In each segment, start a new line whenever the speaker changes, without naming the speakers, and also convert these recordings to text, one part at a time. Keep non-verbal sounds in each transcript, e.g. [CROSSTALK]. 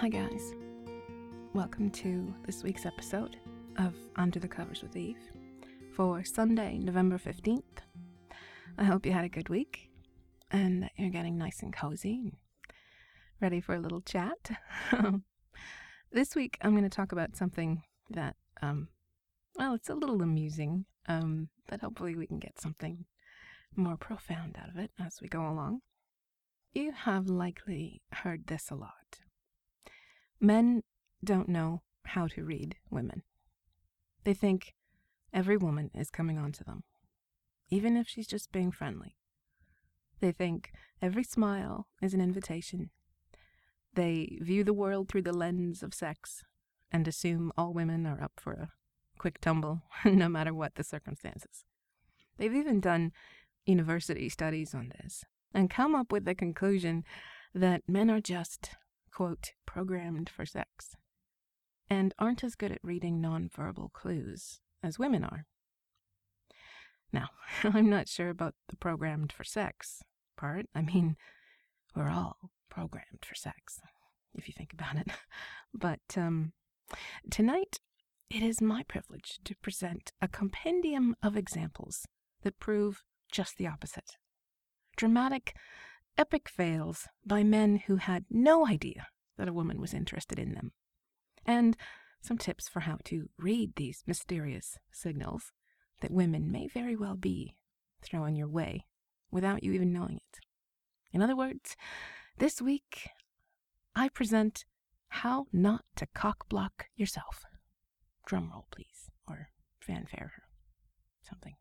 Hi, guys. Welcome to this week's episode of Under the Covers with Eve for Sunday, November 15th. I hope you had a good week and that you're getting nice and cozy and ready for a little chat. [LAUGHS] this week, I'm going to talk about something that, um, well, it's a little amusing, um, but hopefully we can get something more profound out of it as we go along. You have likely heard this a lot. Men don't know how to read women. They think every woman is coming on to them, even if she's just being friendly. They think every smile is an invitation. They view the world through the lens of sex and assume all women are up for a quick tumble, [LAUGHS] no matter what the circumstances. They've even done university studies on this and come up with the conclusion that men are just, quote, programmed for sex and aren't as good at reading nonverbal clues as women are. Now, [LAUGHS] I'm not sure about the programmed for sex part. I mean, we're all programmed for sex, if you think about it. [LAUGHS] But um, tonight, it is my privilege to present a compendium of examples that prove just the opposite. Dramatic, epic fails by men who had no idea that a woman was interested in them. And some tips for how to read these mysterious signals that women may very well be throwing your way without you even knowing it. In other words, this week I present how not to cockblock yourself. Drum roll, please, or fanfare, or something.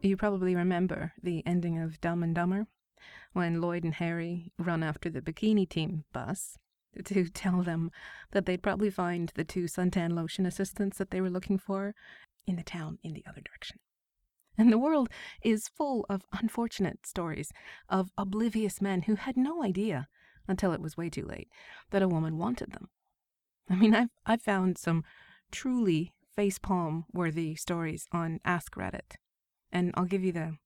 You probably remember the ending of Dumb and Dumber when Lloyd and Harry run after the bikini team bus [LAUGHS] to tell them that they'd probably find the two suntan lotion assistants that they were looking for in the town in the other direction. And the world is full of unfortunate stories of oblivious men who had no idea until it was way too late that a woman wanted them. I mean, I've, I've found some truly facepalm worthy stories on Ask Reddit and I'll give you the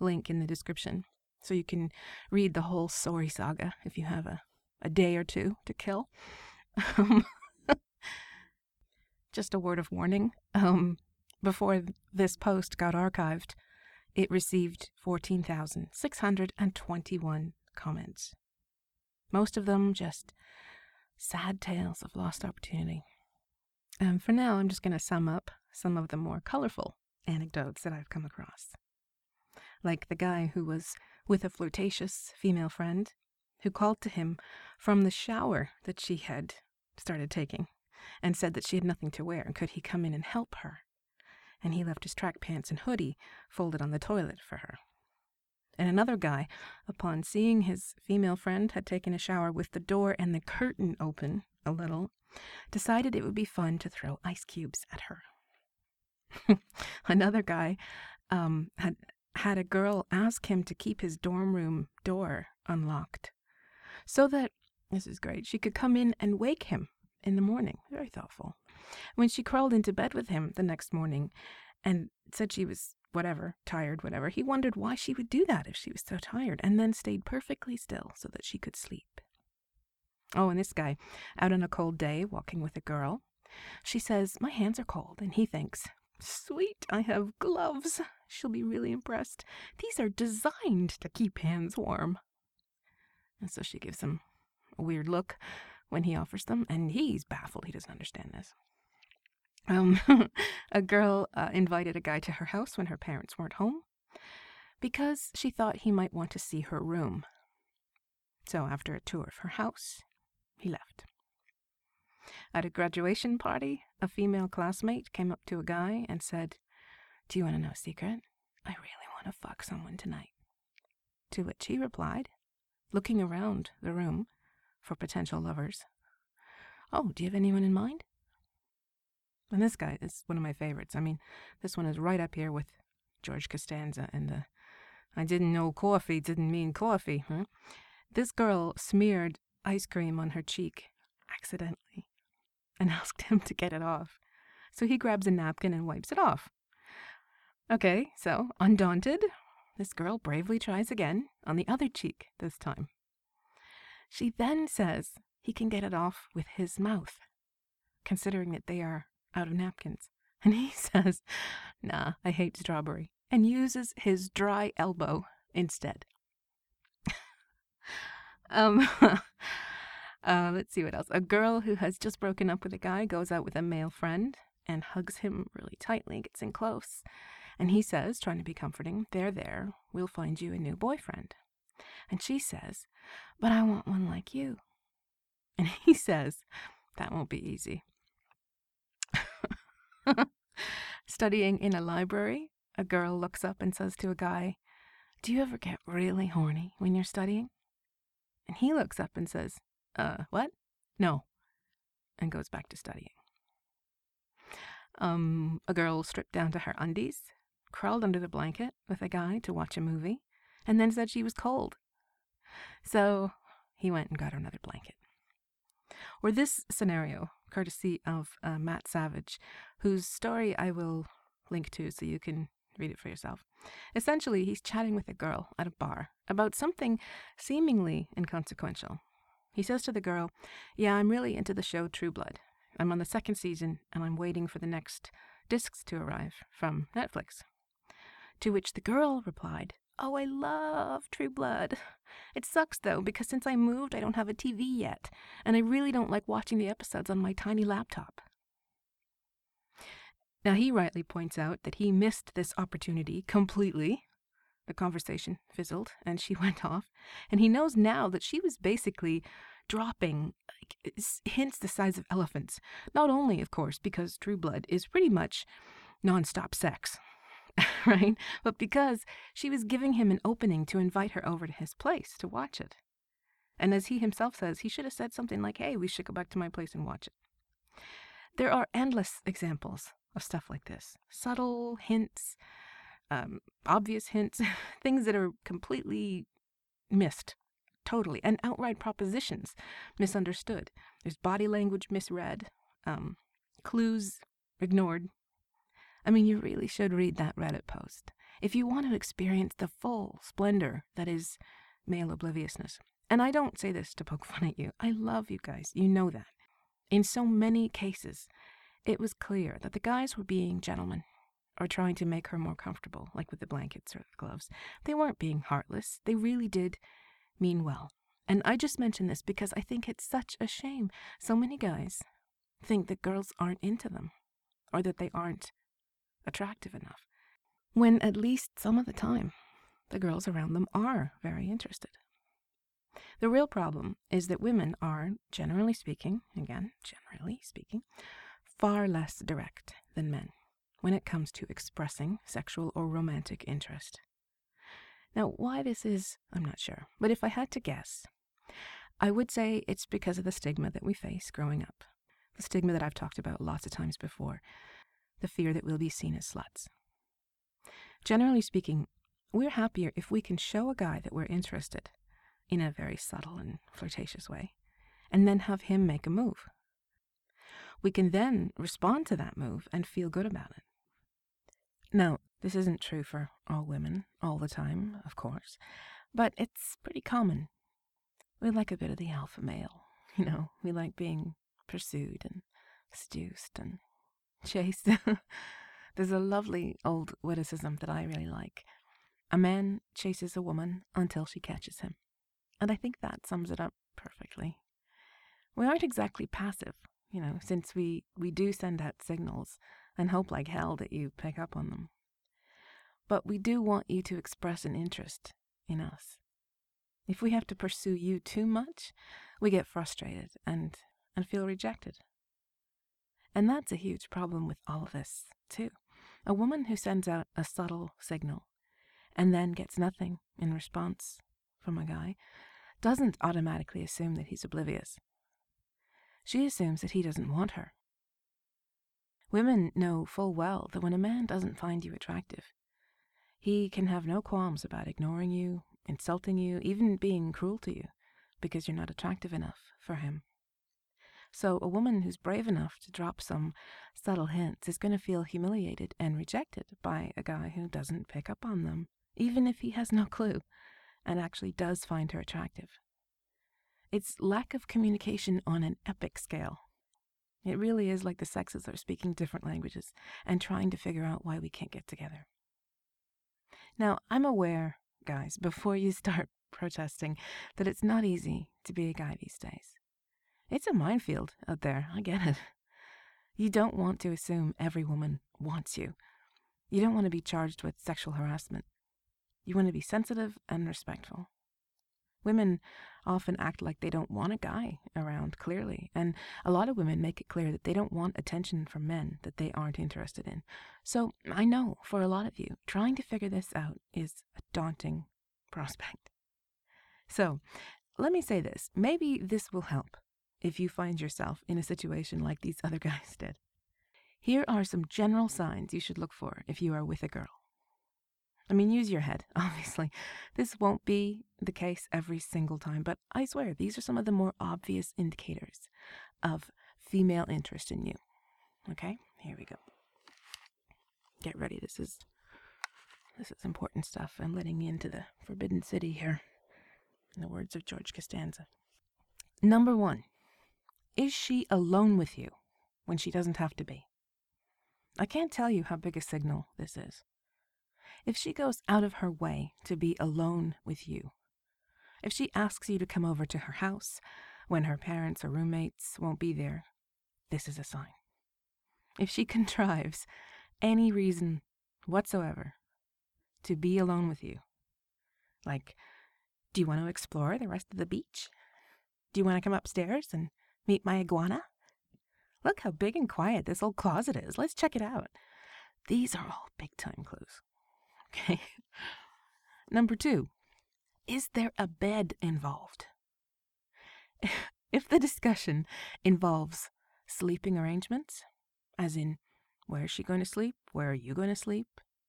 link in the description so you can read the whole sorry saga if you have a, a day or two to kill. Um, [LAUGHS] just a word of warning um, before this post got archived, it received 14,621 comments. Most of them just sad tales of lost opportunity. And for now, I'm just going to sum up some of the more colorful anecdotes that I've come across. Like the guy who was with a flirtatious female friend who called to him from the shower that she had started taking and said that she had nothing to wear and could he come in and help her. And he left his track pants and hoodie folded on the toilet for her. And another guy, upon seeing his female friend had taken a shower with the door and the curtain open a little, decided it would be fun to throw ice cubes at her. [LAUGHS] Another guy um, had had a girl ask him to keep his dorm room door unlocked so that, this is great, she could come in and wake him in the morning. Very thoughtful. When she crawled into bed with him the next morning and said she was whatever, tired, whatever, he wondered why she would do that if she was so tired and then stayed perfectly still so that she could sleep. Oh, and this guy, out on a cold day, walking with a girl, she says, My hands are cold, and he thinks, Sweet, I have gloves. She'll be really impressed. These are designed to keep hands warm. And so she gives him a weird look when he offers them, and he's baffled. He doesn't understand this. Um, [LAUGHS] a girl uh, invited a guy to her house when her parents weren't home because she thought he might want to see her room. So after a tour of her house, he left. At a graduation party, a female classmate came up to a guy and said, Do you want to know a secret? I really want to fuck someone tonight. To which he replied, looking around the room for potential lovers, Oh, do you have anyone in mind? And this guy is one of my favorites. I mean, this one is right up here with George Costanza and the I didn't know coffee didn't mean coffee. Huh? This girl smeared ice cream on her cheek accidentally and [LAUGHS] asked him to get it off. So he grabs a napkin and wipes it off. Okay, so undaunted, this girl bravely tries again on the other cheek this time. She then says he can get it off with his mouth, considering that they are out of napkins. [LAUGHS] And he says, Nah, I hate strawberry, and uses his dry elbow instead. [LAUGHS] um, [LAUGHS] uh, let's see what else. A girl who has just broken up with a guy goes out with a male friend and hugs him really tightly, gets in close. And he says, trying to be comforting, There, there, we'll find you a new boyfriend. And she says, But I want one like you. And [LAUGHS] he says, That won't be easy. [LAUGHS] Studying in a library, a girl looks up and says to a guy, Do you ever get really horny when you're studying? And he looks up and says, Uh, what? No. And goes back to studying. Um, a girl stripped down to her undies, crawled under the blanket with a guy to watch a movie, and then said she was cold. So he went and got her another blanket. Or this scenario, courtesy of uh, Matt Savage, whose story I will link to so you can read it for yourself. Essentially, he's chatting with a girl at a bar about something seemingly inconsequential. He says to the girl, Yeah, I'm really into the show True Blood. I'm on the second season and I'm waiting for the next discs to arrive from Netflix. To which the girl replied, Oh, I love True Blood. It sucks though, because since I moved, I don't have a TV yet, and I really don't like watching the episodes on my tiny laptop. Now, he rightly points out that he missed this opportunity completely. The conversation fizzled, and she [LAUGHS] went off, and he knows now that she was basically dropping like, hints the size of elephants. Not only, of course, because True Blood is pretty much nonstop sex, [LAUGHS] right? But because she was giving him an opening to invite her over to his place to watch it. And as he himself says, he should have said something like, hey, we should go back to my place and watch it. There are endless examples of stuff like this subtle hints, um, obvious hints, [LAUGHS] things that are completely missed, totally, and outright propositions misunderstood. There's body language misread, um, clues ignored, I mean, you really should read that Reddit post if you want to experience the full splendor that is male obliviousness. And I don't say this to poke [LAUGHS] fun at you. I love you guys. You know that. In so many cases, it was clear that the guys were being gentlemen or trying to make her more comfortable, like with the blankets or the gloves. They weren't being heartless. They really did mean well. And I just mention this because I think it's such a shame. So many guys think that girls aren't into them or that they aren't attractive enough, when at least some of the time the girls around them are very interested. The real problem is that women are, generally speaking, again, generally speaking, far less direct than men when it comes to expressing sexual or romantic interest. Now, why this is, I'm not sure, but if I had to guess, I would say it's because of the stigma that we face growing up. The stigma that I've talked about lots of times before the fear that we'll be seen as sluts. Generally speaking, we're happier if we can show a guy that we're interested in a very subtle and flirtatious way, and then have him make a move. We can then respond to that move and feel good about it. Now, this isn't true for all women all the time, of course, but it's pretty common. We like a bit of the alpha male, [LAUGHS] you know, we like being pursued and seduced and [LAUGHS] chase. [LAUGHS] There's a lovely old witticism that I really like. A man chases a woman until she catches him. And I think that sums it up perfectly. We aren't exactly passive, you know, since we, we do send out signals and hope like hell that you pick up on them. But we do want you to express an interest in us. If we have to pursue you too much, we get frustrated and, and feel rejected. And that's a huge problem with all of this, too. A woman who sends out a subtle signal and then gets nothing in response from a guy doesn't automatically assume that he's oblivious. She assumes that he doesn't want her. Women know full well that when a man doesn't find you attractive, he can have no qualms about ignoring you, insulting you, even being cruel to you because you're not attractive enough for him. So a woman who's brave enough to drop some subtle hints is going to feel humiliated and rejected by a guy who doesn't pick up on them, even if he has no clue and actually does find her attractive. It's lack of communication on an epic scale. It really is like the sexes are speaking different languages and trying to figure out why we can't get together. Now, I'm aware, guys, before you start [LAUGHS] protesting, that it's not easy to be a guy these days. It's a minefield out there, I get it. You don't want to assume every woman wants you. You don't want to be charged with sexual harassment. You want to be sensitive and respectful. Women often act like they don't want a guy around, clearly, and a lot of women make it clear that they don't want attention from men that they aren't interested in. So I know for a lot of you, trying to figure this out is a daunting prospect. So let me say this maybe this will help if you find yourself in a situation like these other [LAUGHS] guys did. Here are some general signs you should look for if you are with a girl. I mean, use your head, [LAUGHS] obviously. This won't be the case every single time, but I swear these are some of the more obvious indicators of female interest in you. Okay, here we go. Get ready. This is this is important stuff. I'm letting you into the forbidden city here. In the words of George Costanza. Number one, is she alone with you when she doesn't have to be? I can't tell you how big a signal this is if she goes out of her way to be alone with you, if she asks you to come over to her house when her parents or roommates won't be there, this is a sign. If she [LAUGHS] contrives any reason whatsoever to be alone with you, like, do you want to explore the rest of the beach? Do you want to come upstairs and meet my iguana? Look how big and quiet this old closet is. Let's check it out. These are all big time clues. [LAUGHS] Okay. Number two, is there a bed involved? [LAUGHS] If the discussion involves sleeping arrangements, as in, where is she going to sleep? Where are you going to sleep?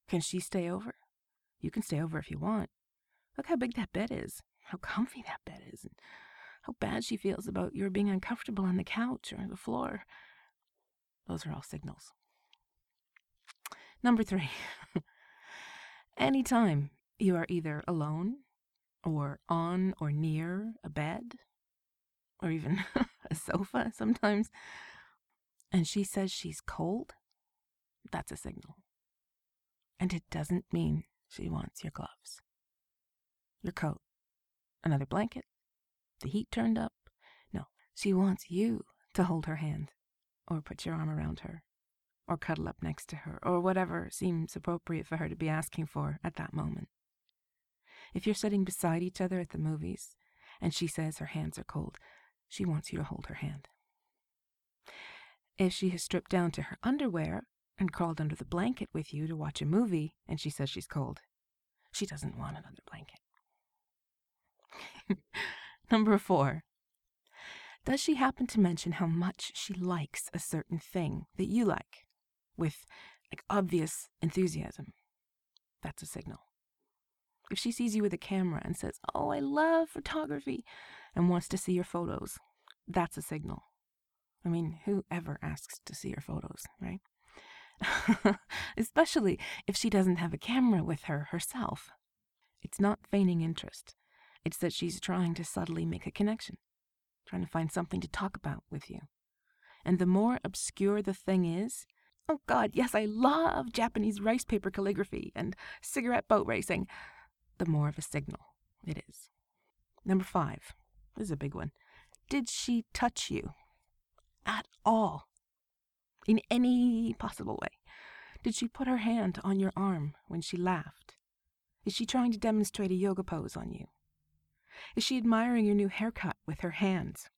Can she stay over? You can stay over if you want. Look how big that bed is, how comfy that bed is, and how bad she feels about your being uncomfortable on the couch or the floor. Those are all signals. Number three, [LAUGHS] Anytime you are either alone or on or near a bed or even [LAUGHS] a sofa sometimes, and she says she's cold, that's a signal. And it doesn't mean she wants your gloves, your coat, another blanket, the heat turned up. No, she wants you to hold her hand or put your arm around her or cuddle up next to her, or whatever seems appropriate for her to be asking for at that moment. If you're sitting beside each other at the movies and she says her hands are cold, she wants you to hold her hand. If she has stripped down to her underwear and crawled under the blanket with you to watch a movie and she says she's cold, she doesn't want another blanket. [LAUGHS] Number four. Does she happen to mention how much she likes a certain thing that you like? with like obvious enthusiasm, that's a signal. If she sees you with a camera and says, Oh, I love photography, and wants to see your photos, that's a signal. I mean, who ever asks to see your photos, right? [LAUGHS] Especially if she doesn't have a camera with her herself. It's not feigning interest, it's that she's trying to subtly make a connection, trying to find something to talk about with you. And the more obscure the thing is, Oh God, yes, I love Japanese rice paper calligraphy and cigarette boat racing. The more of a signal it is. Number five. This is a big one. Did she touch you? At all? In any possible way? Did she put her hand on your arm when she laughed? Is she trying to demonstrate a yoga pose on you? Is she admiring your new haircut with her hands?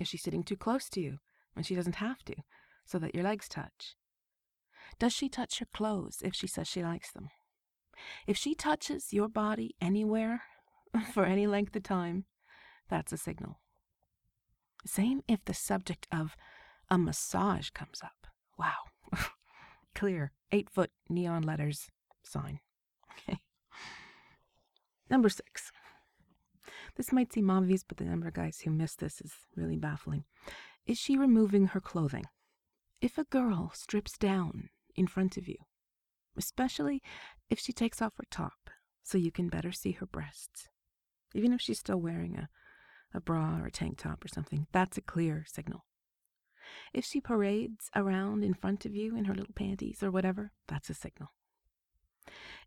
Is she sitting too close to you when she doesn't have to? so that your legs touch? Does she touch your clothes if she says she likes them? If she touches your body anywhere [LAUGHS] for any length of time, that's a signal. Same if the subject of a massage comes up. Wow. [LAUGHS] Clear, eight foot neon letters sign. [LAUGHS] Okay. Number six. This might seem obvious, but the number of guys who miss this is really baffling. Is she removing her clothing? If a girl strips down in front of you, especially if she takes off her top so you can better see her breasts, even if she's still wearing a, a bra or a tank top or something, that's a clear signal. If she parades around in front of you in her little panties or whatever, that's a signal.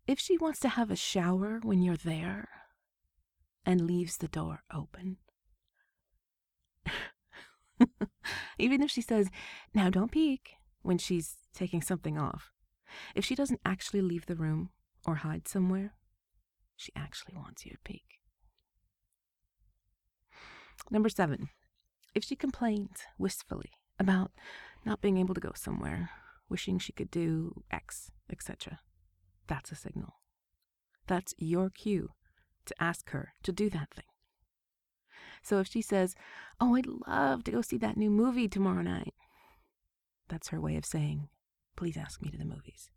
If she wants to have a shower when you're there and leaves the door open, [LAUGHS] even if she says, now don't peek, when she's taking something off, if she doesn't actually leave the room or hide somewhere, she actually wants you to peek. Number seven, if she complains wistfully about not being able to go somewhere, wishing she could do X, etc., that's a signal. That's your cue to ask her to do that thing. So if she says, Oh, I'd love to go see that new movie tomorrow night, that's her way of saying, Please ask me to the movies.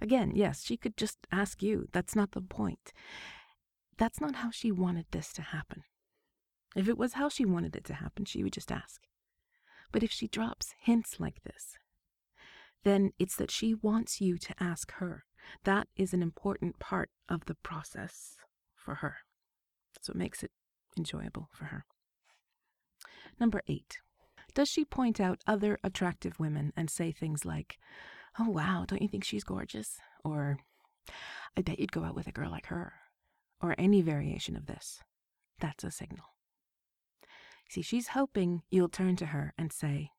Again, yes, she could just ask you. That's not the point. That's not how she wanted this to happen. If it was how she wanted it to happen, she would just ask. But if she drops hints like this, then it's that she wants you to ask her. That is an important part of the process for her. So it makes it enjoyable for her. Number eight, does she point out other attractive women and say things like, Oh, wow, don't you think she's gorgeous? Or, I bet you'd go out with a girl like her. Or any variation of this. That's a signal. See, she's hoping you'll turn to her and say,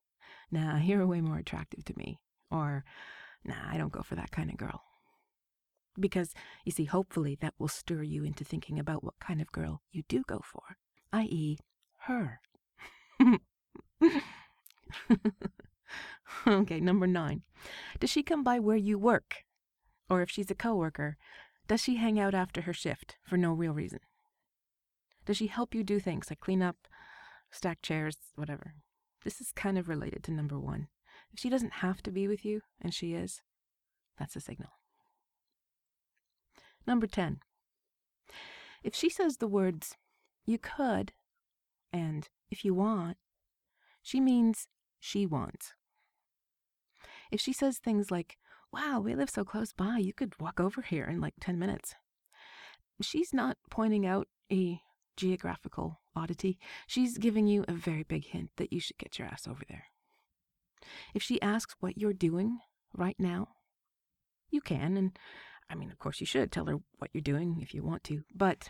Nah, you're way more attractive to me. Or, Nah, I don't go for that kind of girl. Because, you see, hopefully that will stir you into thinking about what kind of girl you do go for, i.e., her. [LAUGHS] okay, number nine. Does she come by where you work? Or if she's a coworker, does she hang out after her shift for no real reason? Does she help you do things like clean up, stack chairs, whatever? This is kind of related to number one. If she doesn't have to be with you, and she is, that's a signal. Number 10. If she says the words, you could, and if you want, she means she wants. If she says things like, wow, we live so close by, you could walk over here in like 10 minutes, she's not pointing out a geographical oddity. She's giving you a very big hint that you should get your ass over there. If she asks what you're doing right now, you can, and I mean, of course, you should tell her what you're doing if you want to, but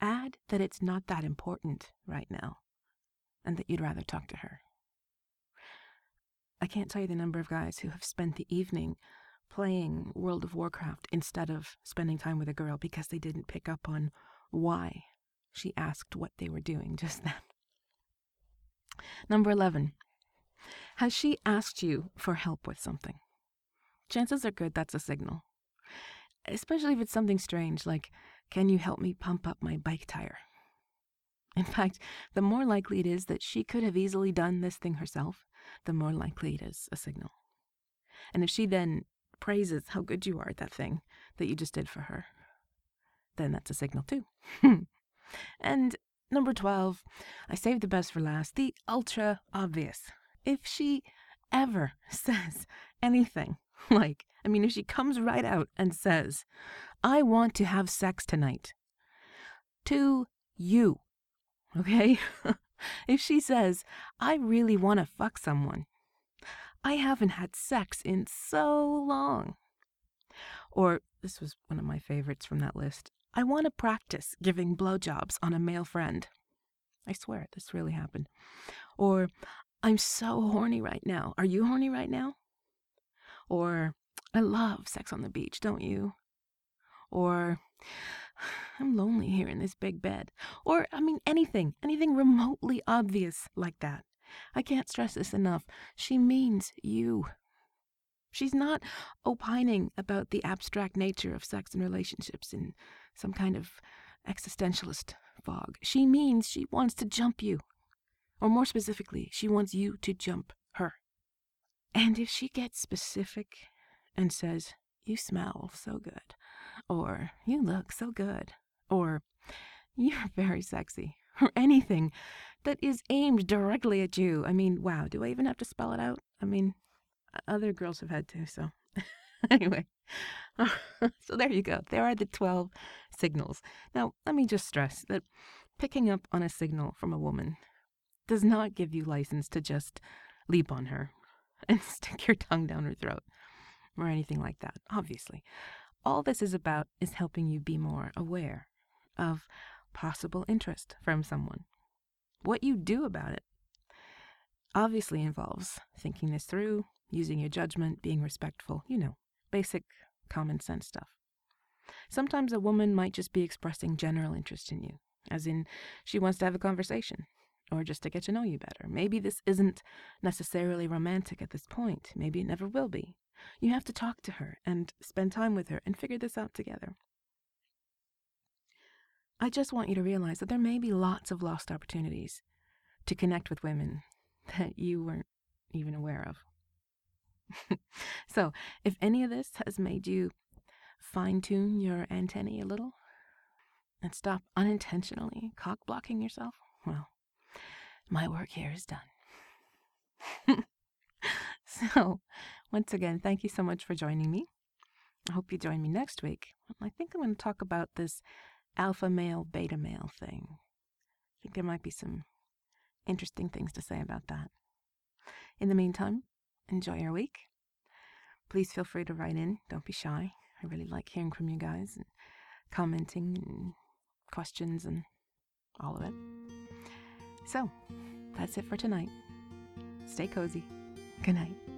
add that it's not that important right now and that you'd rather talk to her. I can't tell you the number of guys who have spent the evening playing World of Warcraft instead of spending time with a girl because they didn't pick up on why she asked what they were doing [LAUGHS] just then. Number 11. Has she asked you for help with something? Chances are good that's a signal. Especially if it's something strange like, can you help me pump up my bike tire? [LAUGHS] In fact, the more likely it is that she could have easily done this thing herself, the more likely it is a signal. And if she then praises how good you are at that thing that you just did for her, then that's a signal too. [LAUGHS] and number 12, I saved the best for last, the ultra obvious. If she ever [LAUGHS] says anything [LAUGHS] like, I mean, if she comes right out and says, I want to have sex tonight, to you, okay? [LAUGHS] if she says, I really want to fuck someone, I haven't had sex in so long. Or, this was one of my favorites from that list, I want to practice giving blowjobs on a male friend. I swear, this really happened. Or, I'm so horny right now. Are you horny right now? Or, I love sex on the beach, don't you? Or, [SIGHS] I'm lonely here in this big bed. Or, I mean, anything, anything remotely obvious like that. I can't stress this enough. She means you. She's not opining about the abstract nature of sex and relationships in some kind of existentialist fog. She means she wants to jump you. Or more specifically, she wants you to jump. And if she gets specific and says, You smell so good, or You look so good, or You're very sexy, or anything that is aimed directly at you. I mean, wow, do I even have to spell it out? I mean, other girls have had to, so. [LAUGHS] anyway, [LAUGHS] so there you go. There are the 12 signals. Now, let me just stress that picking up on a signal from a woman does not give you license to just leap on her [LAUGHS] and stick your tongue down her throat or anything like that, obviously. All this is about is helping you be more aware of possible interest from someone. What you do about it obviously involves thinking this through, using your judgment, being respectful, you know, basic common sense stuff. Sometimes a woman might just be expressing general interest in you, as in she wants to have a conversation or just to get to know you better. Maybe this isn't necessarily romantic at this point. Maybe it never will be. You have to talk to her and spend time with her and figure this out together. I just want you to realize that there may be lots of lost opportunities to connect with women [LAUGHS] that you weren't even aware of. [LAUGHS] so, if any of this has made you fine tune your antennae a little and stop unintentionally cock blocking yourself, well, my work here is done. [LAUGHS] so, once again, thank you so much for joining me. I hope you join me next week. I think I'm going to talk about this alpha male, beta male thing. I think there might be some interesting things to say about that. In the meantime, enjoy your week. Please feel free to write in. Don't be shy. I really like hearing from you guys and commenting and questions and all of it. So, that's it for tonight. Stay cozy. Good night.